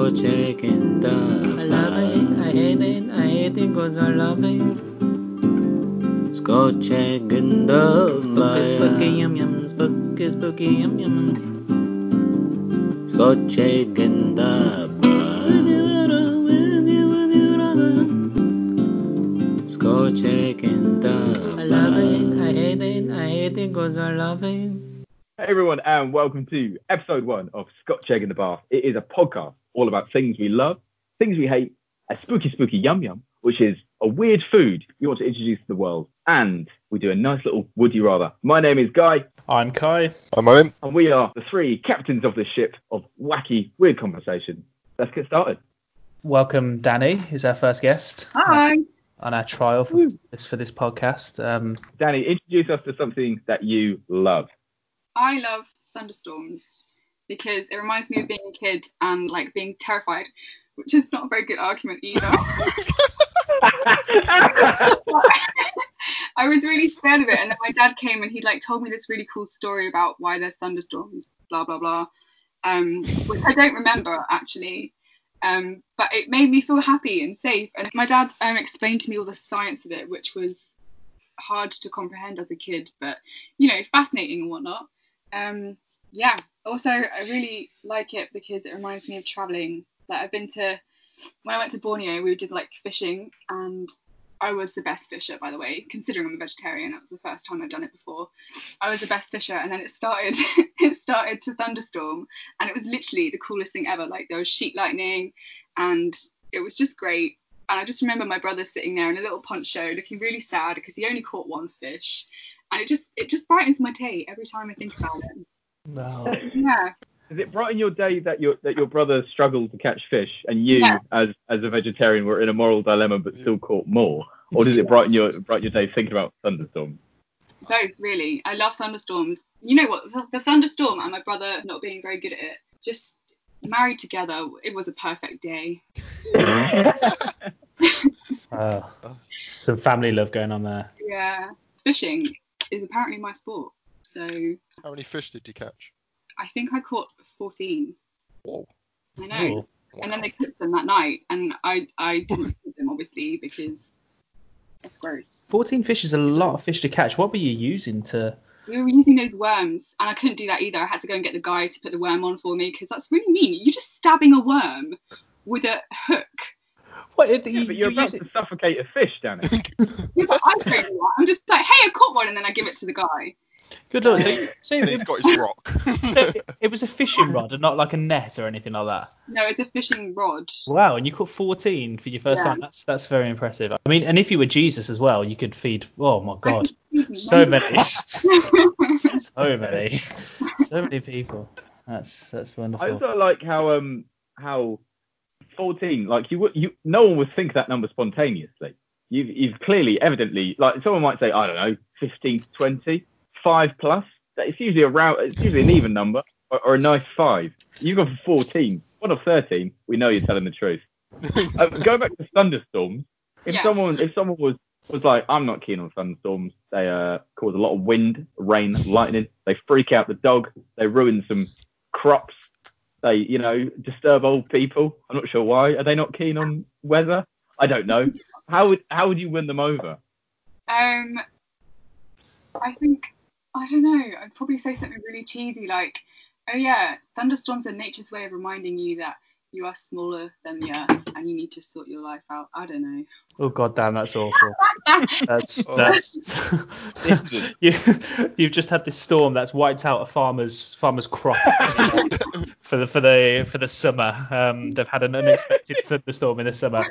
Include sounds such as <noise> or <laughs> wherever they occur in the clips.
Scotch egg in the I love it, I hate it, I hate it cause I love it. Scotch egg in the Spooky, spooky, yum yum, spooky, spooky, yum yum. With you, with you, brother. Scotch egg in the I love it. I hate it, I hate it cause I love it. Hey everyone, and welcome to episode one of Scotch Egg in the Bath. It is a podcast all about things we love, things we hate, a spooky, spooky yum yum, which is a weird food we want to introduce to the world, and we do a nice little would you rather. My name is Guy, I'm Kai. I'm Owen. and we are the three captains of this ship of wacky, weird conversation. Let's get started. Welcome, Dani, is our first guest Hi. on our trial for this for this podcast. Um, Dani, introduce us to something that you love. I love thunderstorms because it reminds me of being a kid and like being terrified, which is not a very good argument either. <laughs> <laughs> I was really scared of it, and then my dad came and he like told me this really cool story about why there's thunderstorms, blah blah blah, um, which I don't remember actually. Um, but it made me feel happy and safe. And my dad um, explained to me all the science of it, which was hard to comprehend as a kid, but you know, fascinating and whatnot. Um, yeah. Also, I really like it because it reminds me of traveling. Like I've been to when I went to Borneo, we did like fishing, and I was the best fisher, by the way, considering I'm a vegetarian. That was the first time I've done it before. I was the best fisher, and then it started. <laughs> it started to thunderstorm, and it was literally the coolest thing ever. Like there was sheet lightning, and it was just great. And I just remember my brother sitting there in a little poncho, looking really sad because he only caught one fish, and it just it just brightens my day every time I think about it. No. <laughs> Yeah. Does it brighten your day that your that your brother struggled to catch fish and you, Yeah. as as a vegetarian, were in a moral dilemma but still caught more? Or does it brighten your brighten your day thinking about thunderstorms? Both, really. I love thunderstorms. You know what? The, the thunderstorm and my brother not being very good at it, just married together, it was a perfect day. <laughs> <laughs> Uh, some family love going on there. Yeah. Fishing is apparently my sport. So How many fish did you catch? I think I caught 14. Whoa. I know. Ooh. And then they cooked them that night, and I, I didn't <laughs> eat them, obviously, because that's gross. 14 fish is a lot of fish to catch. What were you using to? We were using those worms, and I couldn't do that either. I had to go and get the guy to put the worm on for me because that's really mean. You're just stabbing a worm with a hook. What? It, Yeah, you, but you're you about to it- suffocate a fish, Dani. <laughs> Yeah, but I don't do. I'm just like, hey, I caught one, and then I give it to the guy. Good lord. So, so And it, he's got his rock. <laughs> so it was a fishing rod and not like a net or anything like that. No, it's a fishing rod. Wow, and you caught 14 for your first Yeah. time. That's that's very impressive. I mean, and if you were Jesus as well, you could feed. Oh my God, could feed them so many, <laughs> so many, so many people. That's that's wonderful. I also like how um how 14 like you would you no one would think that number spontaneously. You've you've clearly evidently like someone might say I don't know 15 to 20 five plus. It's usually a round. it's usually an even number or, or a nice five. Gone for 14. One of 13. We know you're telling the truth. <laughs> uh, going back to thunderstorms, if Yeah. someone if someone was was like, I'm not keen on thunderstorms. They uh, cause a lot of wind, rain, lightning. They freak out the dog. They ruin some crops. They, you know, disturb old people. I'm not sure why. Are they not keen on weather? I don't know. How would how would you win them over? Um, I think I don't know. I'd probably say something really cheesy like, "Oh yeah, thunderstorms are nature's way of reminding you that you are smaller than the earth and you need to sort your life out." I don't know. Oh god damn, that's awful. <laughs> That's Oh. that's <laughs> <laughs> you you've just had this storm that's wiped out a farmer's farmer's crop for the for the for the summer. Um, they've had an unexpected thunderstorm in the summer.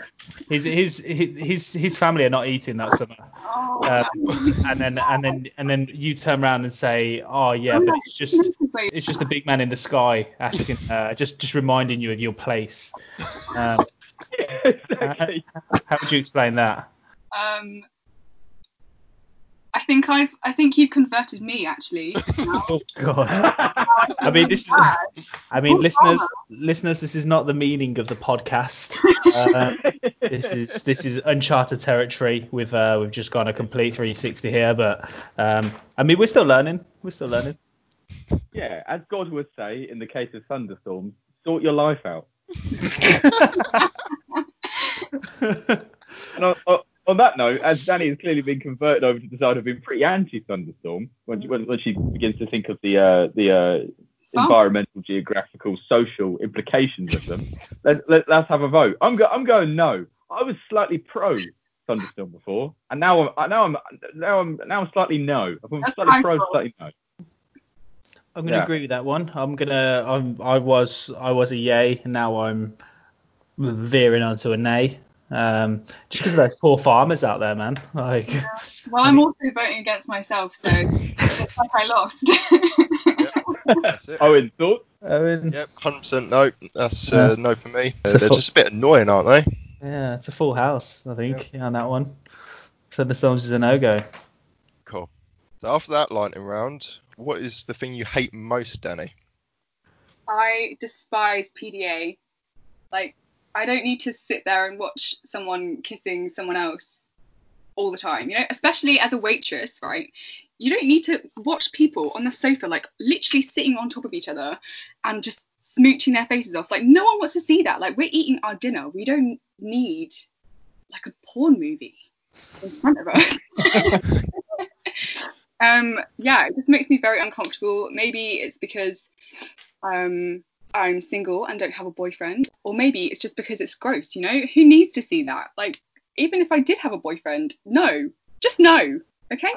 His his his his family are not eating that summer. Oh, Um, and then and then and then you turn around and say, oh yeah, but it's just it's just the big man in the sky asking, uh, just just reminding you of your place. Um, <laughs> exactly. how would you explain that? um, I think I've I think you've converted me actually. <laughs> Oh God. <laughs> I mean, this is. I mean, listeners, listeners, this is not the meaning of the podcast. Uh, this is this is uncharted territory. We've uh, we've just gone a complete 360 here, but um, I mean, we're still learning. We're still learning. yeah, as God would say in the case of thunderstorms, sort your life out. <laughs> And on, on- on that note, as Dani has clearly been converted over to the side of being pretty anti-thunderstorm, when, when, when she begins to think of the uh, the uh, Oh. environmental, geographical, social implications of them, let, let, let's have a vote. I'm go, I'm going no. I was slightly pro thunderstorm before, and now I'm now I'm now I'm now I'm slightly no. I'm That's slightly pro, fault. slightly no. I'm gonna Yeah. agree with that one. I'm gonna. I'm. I was. I was a yay. and Now I'm veering onto a nay. Um, just because of those poor farmers out there, man. Like, Well, I'm also voting against myself, so it looks like I lost. That's it. Owen, thoughts? I Yep, 100% no. That's uh, no for me. It's Uh, they're fu- just a bit annoying, aren't they? yeah, it's a full house. I think on that one. Thunderstorms is a no go. Cool. So after that lightning round, what is the thing you hate most, Dani? I despise PDA. Like, I don't need to sit there and watch someone kissing someone else all the time, you know, especially as a waitress, right? You don't need to watch people on the sofa, like literally sitting on top of each other and just smooching their faces off. Like, no one wants to see that. Like, we're eating our dinner. We don't need like a porn movie in front of us. <laughs> um, yeah, it just makes me very uncomfortable. Maybe it's because um, I'm single and don't have a boyfriend, or maybe it's just because it's gross. You know, who needs to see that? Like, even if I did have a boyfriend, no, just no. Okay.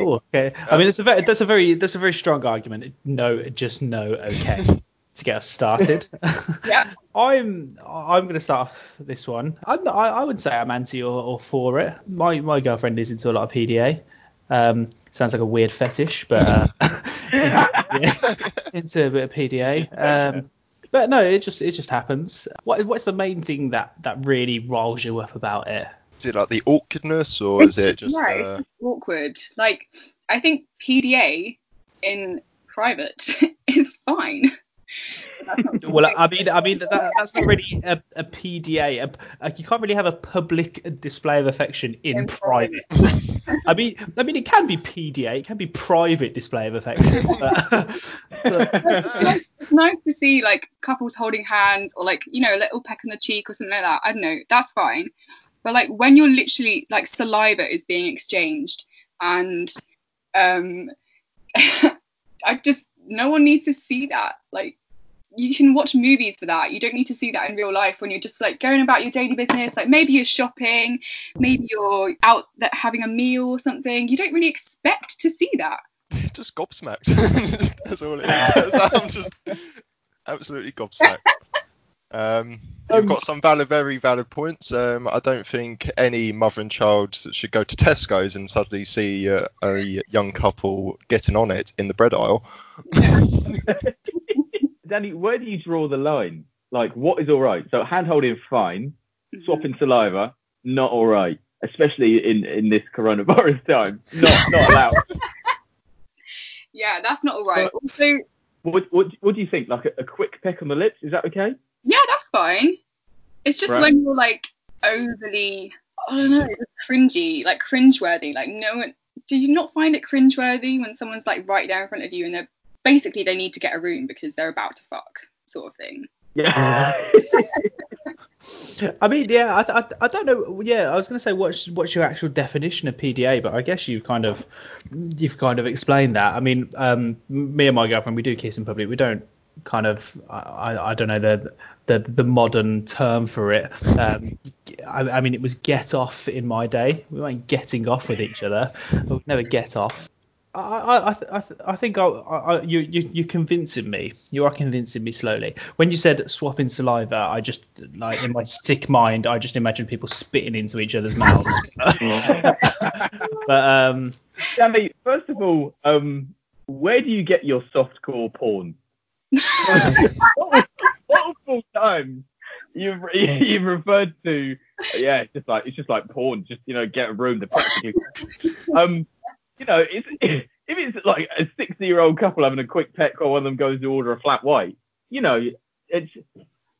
Oh, okay. I mean, it's a very, that's a very that's a very strong argument. No, just no. Okay. <laughs> to get us started. <laughs> Yeah. I'm I'm going to start off this one. I'm I, I wouldn't say I'm anti or, or for it. My my girlfriend is into a lot of PDA. Um, sounds like a weird fetish, but uh, <laughs> into, <laughs> yeah, into a bit of PDA. Um, but no, it just it just happens. What what's the main thing that that really riles you up about it? Is it like the awkwardness, or is it just? yeah, it's Uh, just awkward. Like, I think PDA in private <laughs> is fine. But that's not Well, I mean, I mean that, that's not really a, a PDA. A, like you can't really have a public display of affection in, In private. I mean, I mean, it can be PDA. It can be private display of affection. But, but- <laughs> it's nice to see like couples holding hands or like you know a little peck on the cheek or something like that. I don't know, that's fine. But like when you're literally like saliva is being exchanged and um <laughs> I just no one needs to see that. Like you can watch movies for that. You don't need to see that in real life when you're just like going about your daily business. Like maybe you're shopping, maybe you're out there having a meal or something. You don't really expect to see that. <laughs> just gobsmacked. <laughs> That's all it is. <laughs> I'm just absolutely gobsmacked. Um, you've got some valid, very valid points. Um, I don't think any mother and child should go to Tesco's and suddenly see uh, a young couple getting on it in the bread aisle. Dani, where do you draw the line? Like, what is all right? So hand holding, fine. Mm-hmm. Swapping saliva, not all right. Especially in, in this coronavirus <laughs> time, not not allowed. <laughs> Yeah, that's not all right. Also, what, what what do you think? Like a, a quick peck on the lips, is that okay? yeah, that's fine. It's just Right. when you're like overly, I don't know, cringy, like cringeworthy. Like no one, do you not find it cringeworthy when someone's like right there in front of you and they're basically they need to get a room because they're about to fuck, sort of thing. Yeah. <laughs> I mean, yeah, I, I, I don't know. Yeah, I was to say what's what's your actual definition of PDA, but I guess you've kind of you've kind of explained that. I mean, um, me and my girlfriend, we do kiss in public. We don't kind of I, I- I don't know the the the modern term for it. Um, I, I mean, it was get off in my day. We weren't getting off with each other. We would never get off. I I I, I, think I, I, you you you're convincing me. You are convincing me slowly. When you said swapping saliva, I just like in my sick mind, I just imagined people spitting into each other's mouths. <laughs> but um, Dani, first of all, um, where do you get your softcore porn? what awful times you've you've referred to? Yeah, it's just like it's just like porn. Just you know, get a room. They're practically. Um, you know, it's, <clears throat> if it's like a sixty-year-old couple having a quick peck while one of them goes to order a flat white, you know, it's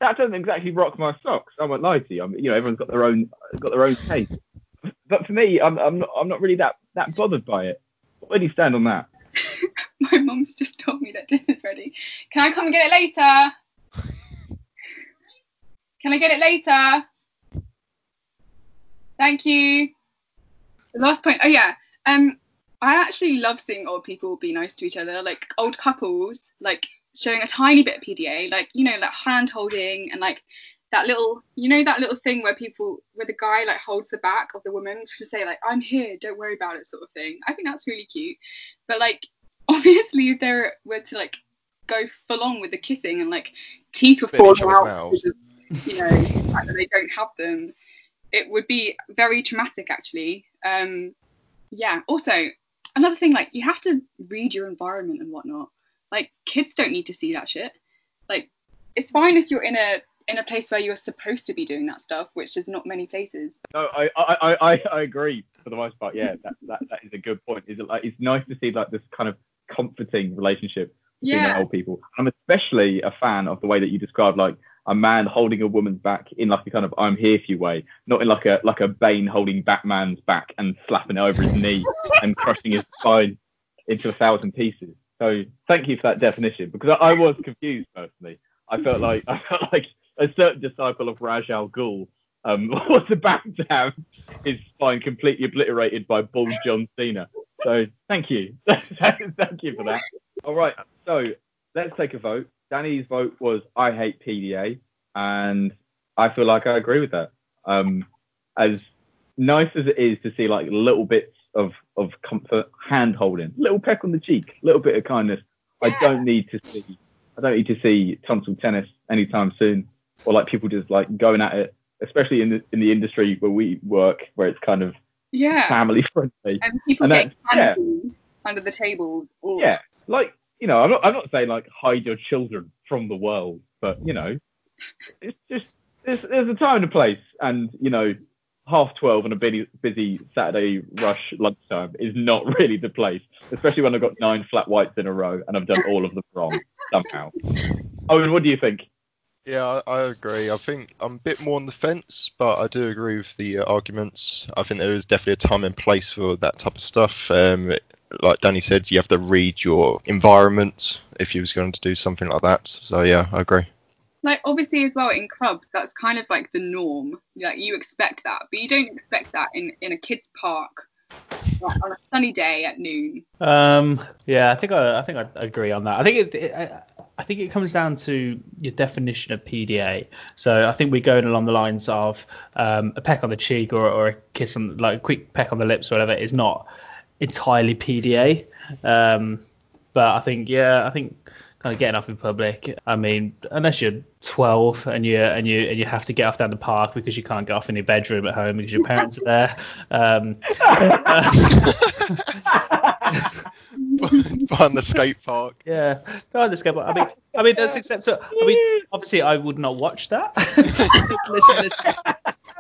that doesn't exactly rock my socks. I won't lie to you. I'm, you know, everyone's got their own got their own taste. But for me, I'm I'm not I'm not really that that bothered by it. Where do you stand on that? <laughs> My mum's just told me that dinner's ready. Can I come and get it later? Can I get it later? Thank you. The last point. Oh yeah. Um, I actually love seeing old people be nice to each other, like old couples, like showing a tiny bit of PDA, like you know, like hand holding and like that little, you know, that little thing where people, where the guy like holds the back of the woman to say like, I'm here, don't worry about it, sort of thing. I think that's really cute. But like, <laughs> obviously, if they were to like go full on with the kissing and like teeth each falling out, mouths. because of, you know, the fact that they don't have them, it would be very traumatic actually. Um, yeah. Also, another thing, like you have to read your environment and whatnot. Like kids don't need to see that shit. Like it's fine if you're in a in a place where you're supposed to be doing that stuff, which is not many places. No, I, I, I, I- agree for the most part. Yeah, that, that, that is a good point. Is it like it's nice to see like this kind of comforting relationship between Yeah. old people. I'm especially a fan of the way that you described like a man holding a woman's back in like a kind of I'm here for you way, not in like a like a Bane holding Batman's back and slapping it over his knee and crushing his spine into a thousand pieces. So thank you for that definition because I, I was confused personally. I felt like I felt like a certain disciple of Ra's al Ghul um, <laughs> was about to have his spine completely obliterated by bald John Cena. So thank you, <laughs> thank you for that. All right, so let's take a vote. Dani's vote was I hate PDA, and I feel like I agree with that. Um, as nice as it is to see like little bits of of comfort, hand holding, little peck on the cheek, little bit of kindness. I don't need to see. I don't need to see tonsil tennis anytime soon, or like people just like going at it, especially in the in the industry where we work, where it's kind of Yeah. family friendly. And people And that's- yeah. under the tables. Yeah, like you know, I'm not I'm not saying like hide your children from the world, but you know, it's just there's there's a time and a place, and you know, half twelve on a busy busy Saturday rush lunchtime is not <laughs> really the place, especially when I've got nine flat whites in a row and I've done all of them wrong somehow. Owen, what do you think? Yeah, I, I agree. I think I'm a bit more on the fence, but I do agree with the uh, arguments. I think there is definitely a time and place for that type of stuff. Um, like Dani said, you have to read your environment if you was going to do something like that. So yeah, I agree. like obviously as well in clubs that's kind of like the norm like you expect that but you don't expect that in in a kids park like, on a sunny day at noon Um, yeah, I think I, I think I agree on that. I think it, it I- I think it comes down to your definition of PDA. So I think we're going along the lines of um, a peck on the cheek or, or a kiss on like a quick peck on the lips or whatever is not entirely PDA. Um, but I think yeah, I think kind of getting off in public. I mean, unless you're 12 and you and you and you have to get off down the park because you can't get off in your bedroom at home because your parents are there. Um, <laughs> Behind the skate park. <laughs> Yeah, behind the skate park. I mean, I mean, that's acceptable. I mean, obviously, I would not watch that. <laughs> Listeners,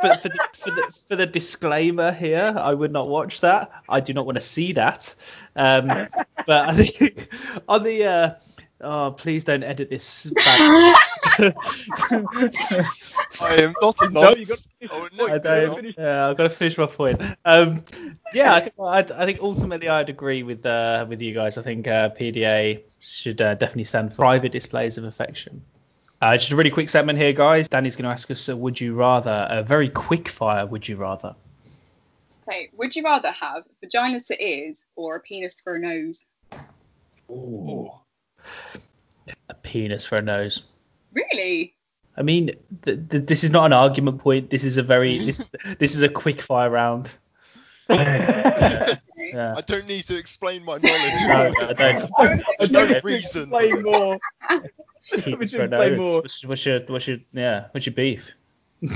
for, for, the, for, the, for the disclaimer here, I would not watch that. I do not want to see that. Um, but I think <laughs> on the uh, oh, please don't edit this. <laughs> I am not a <laughs> No, you got Oh, no. I don't. Yeah, I've got to finish my point. Um, yeah, I think I'd, I think ultimately I'd agree with uh, with you guys. I think uh, PDA should uh, definitely stand for private displays of affection. Uh, just a really quick segment here, guys. Dani's going to ask us, uh, would you rather? A very quick fire, would you rather? okay would you rather have vaginas to ears or a penis for a nose Ooh. A penis for a nose. really I mean, th- th- this is not an argument point. This is a very <laughs> this this is a quick fire round. okay. <laughs> Yeah. I don't need to explain my <laughs> knowledge. no, I don't. There's don't no need to reason. Play more. Penis should for play more. What's, what's your what's your yeah? What's your beef? <laughs>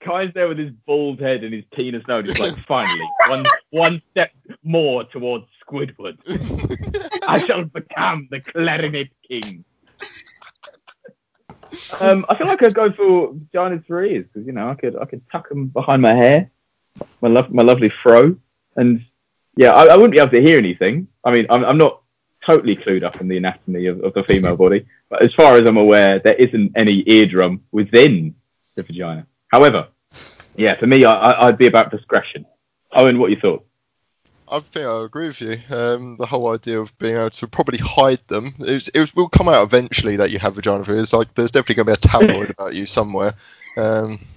Kai's there with his bald head and his penis nose. He's like, finally, one one step more towards Squidward. <laughs> I shall become the clarinet king. Um, I feel like I'd go for vagina for ears because you know I could I could tuck them behind my hair, my love my lovely fro, and yeah, I, I wouldn't be able to hear anything. I mean, I'm, I'm not totally clued up in the anatomy of, of the female body, but as far as I'm aware, there isn't any eardrum within the vagina. However, yeah, for me, I, I'd be about discretion. Owen, what you thought? I think I agree with you. Um, the whole idea of being able to probably hide them, it, was, it was- will come out eventually that you have vagina fingers. Like, there's definitely going to be a tabloid <laughs> about you somewhere. Um, <laughs> <laughs>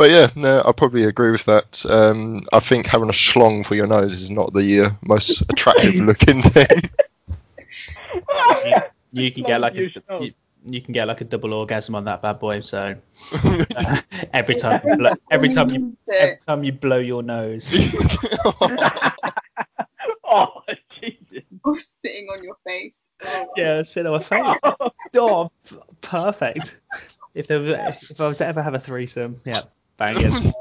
but yeah, no, I probably agree with that. Um, I think having a schlong for your nose is not the uh, most attractive <laughs> looking thing. You, you can get like a you, you can get like a double orgasm on that bad boy. So <laughs> uh, every time you blow, every time you every time you blow your nose. <laughs> oh, Jesus. Or sitting on your face. Yeah, sit on my face. Oh, perfect. If there was, if I was to ever have a threesome, yeah, banging. <laughs>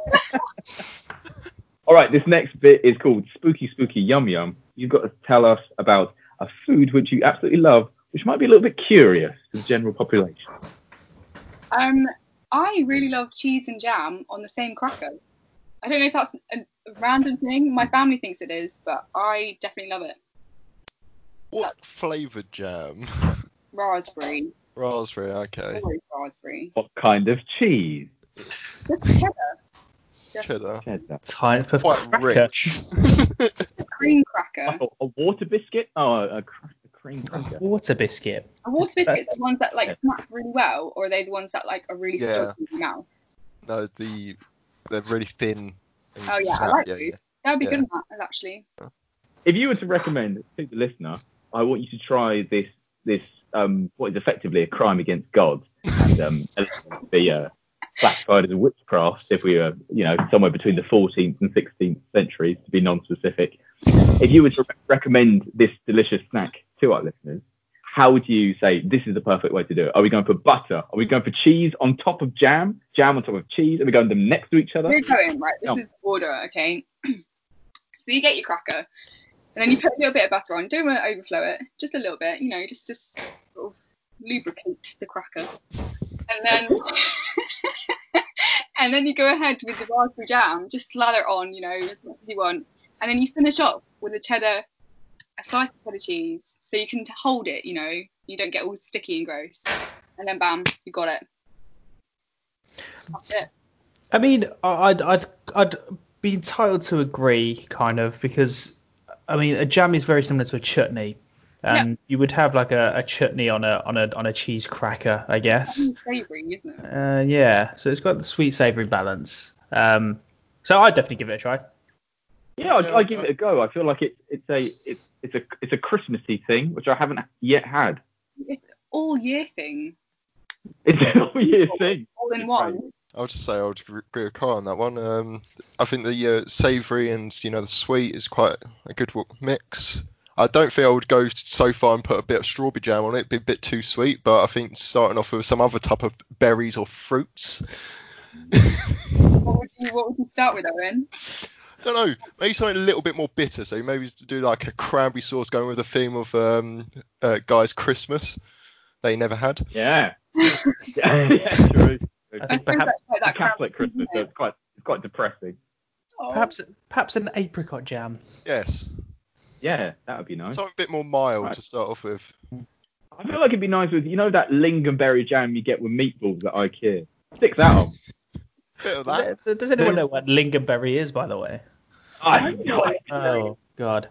All right, this next bit is called Spooky Spooky Yum Yum. You've got to tell us about a food which you absolutely love, which might be a little bit curious to the general population. Um, I really love cheese and jam on the same cracker. I don't know if that's a, a random thing. My family thinks it is, but I definitely love it. what flavoured jam? Raspberry. Raspberry, okay. Always raspberry. What kind of cheese? Just cheddar. Just Cheddar. Cheddar. Type of Quite cracker. rich. a cream cracker. Oh, a water biscuit? Oh, a, a, cr- a cream cracker. Water biscuit. Are water biscuits the ones that like snap really well, or are they the ones that like are really Yeah. in your mouth? no, the they're really thin. and Oh yeah, I like yeah, those. yeah. That would be Yeah. good on that actually. If you were to recommend to the listener, I want you to try this this um what is effectively a crime against God and um <laughs> be uh, classified as a witchcraft if we were you know somewhere between the 14th and 16th centuries to be non-specific. If you were to re- recommend this delicious snack to our listeners, how would you say this is the perfect way to do it? Are we going for butter? Are we going for cheese on top of jam? Jam on top of cheese? Are we going them next to each other? We're going right. This is the order, okay? <clears throat> so you get your cracker, and then you put a little bit of butter on. Don't want to overflow it, just a little bit. You know, just just sort of lubricate the cracker, and then <laughs> and then you go ahead with the raspberry jam. Just slather on, you know, as much as you want, and then you finish off with a cheddar, a slice of cheddar cheese, so you can hold it. You know, you don't get all sticky and gross, and then bam, you got it. That's it. I mean, I'd I'd I'd be entitled to agree, kind of, because I mean, a jam is very similar to a chutney, and you would have like a, a chutney on a on a on a cheese cracker, I guess. It's savoury, isn't it? Uh, yeah, so it's got the sweet savoury balance. Um, so I'd definitely give it a try. Yeah, I'd, I'd give it a go. I feel like it's it's a it's it's a it's a Christmassy thing which I haven't yet had. It's all year thing, It's an all year thing. all in one. I would just say I would agree with Carl on that one. Um, I think the uh, savoury and you know the sweet is quite a good mix. I don't think I would go so far and put a bit of strawberry jam on it, it'd be a bit too sweet. But I think starting off with some other type of berries or fruits. What would you What would you start with, Owen? I don't know, maybe something a little bit more bitter. So maybe do like a cranberry sauce going with the theme of um, uh, Guy's Christmas they never had. Yeah. <laughs> yeah, yeah, true. I It's think perhaps like that Catholic Christmas, so isn't it's quite it's quite depressing. Oh. perhaps perhaps an apricot jam. Yes, Yeah, that would be nice. something a bit more mild Right. to start off with. I feel like it'd be nice with you know that lingonberry jam you get with meatballs at IKEA. Stick that on. <laughs> Bit of Does, that. it- does anyone know what lingonberry is, by the way? I, Oh God,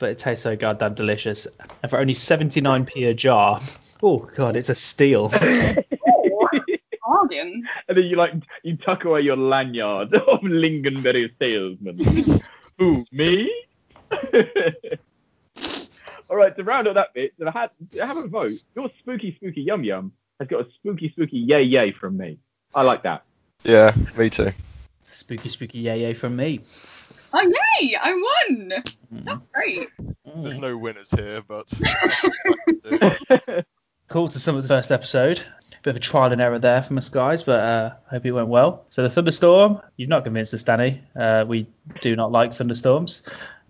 but it tastes so goddamn delicious. And for only 79p a jar, oh God, it's a steal. <laughs> Bargain. and then you like you tuck away your lanyard <laughs> of lingonberry salesman. Who me? <laughs> All right, to round up that bit, so I had I have a vote. Your spooky spooky yum yum has got a spooky spooky yay yay from me. I like that. Yeah, me too. spooky, spooky yay yay from me. Oh yay! I won. Mm. That's great. There's Mm. no winners here, but <laughs> <laughs> Cool to some of the first episode. Bit of a trial and error there from us guys, but uh, hope it went well. So the thunderstorm, you've not convinced us, Dani. Uh, we do not like thunderstorms.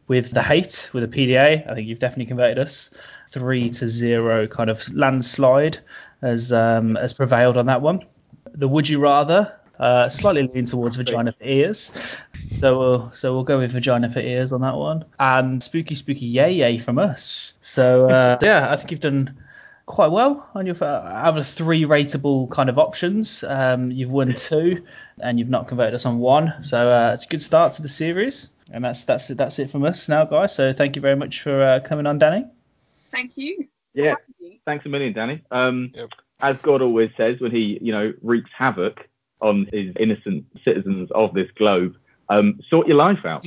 With the hate, with the PDA, I think you've definitely converted us. Three to zero kind of landslide has um, has prevailed on that one. The would you rather, uh, slightly leaning towards vagina for ears. So we'll so we'll go with vagina for ears on that one. And spooky spooky yay yay from us. So uh, <laughs> yeah, I think you've done quite well on your out of three rateable kind of options. Um, you've won two, and you've not converted us on one. So uh, it's a good start to the series. And that's that's it. That's it from us now, guys. So thank you very much for uh, coming on, Dani. Thank you. Yeah. You. Thanks a million, Dani. Um, Yep. As God always says when he, you know, wreaks havoc on his innocent citizens of this globe, um, sort your life out.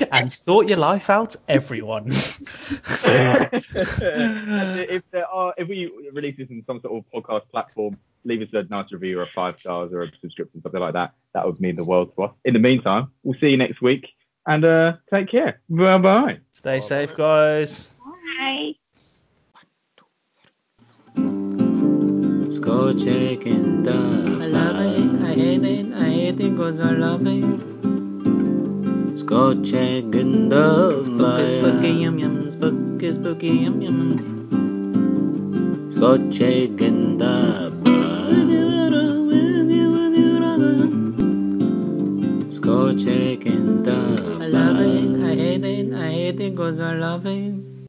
<laughs> and sort your life out, everyone. <laughs> if there are, if we release this in some sort of podcast platform, leave us a nice review or five stars or a subscription, something like that. That would mean the world to us. In the meantime, we'll see you next week and uh, take care. Bye bye. Stay safe, guys. Bye. Scotch egg and I love it, I hate it, I hate it cause I love it. Scotch egg and dab. Spooky, spooky, yum yum, spooky, spooky, yum yum. Scotch egg and dab. Scotch egg and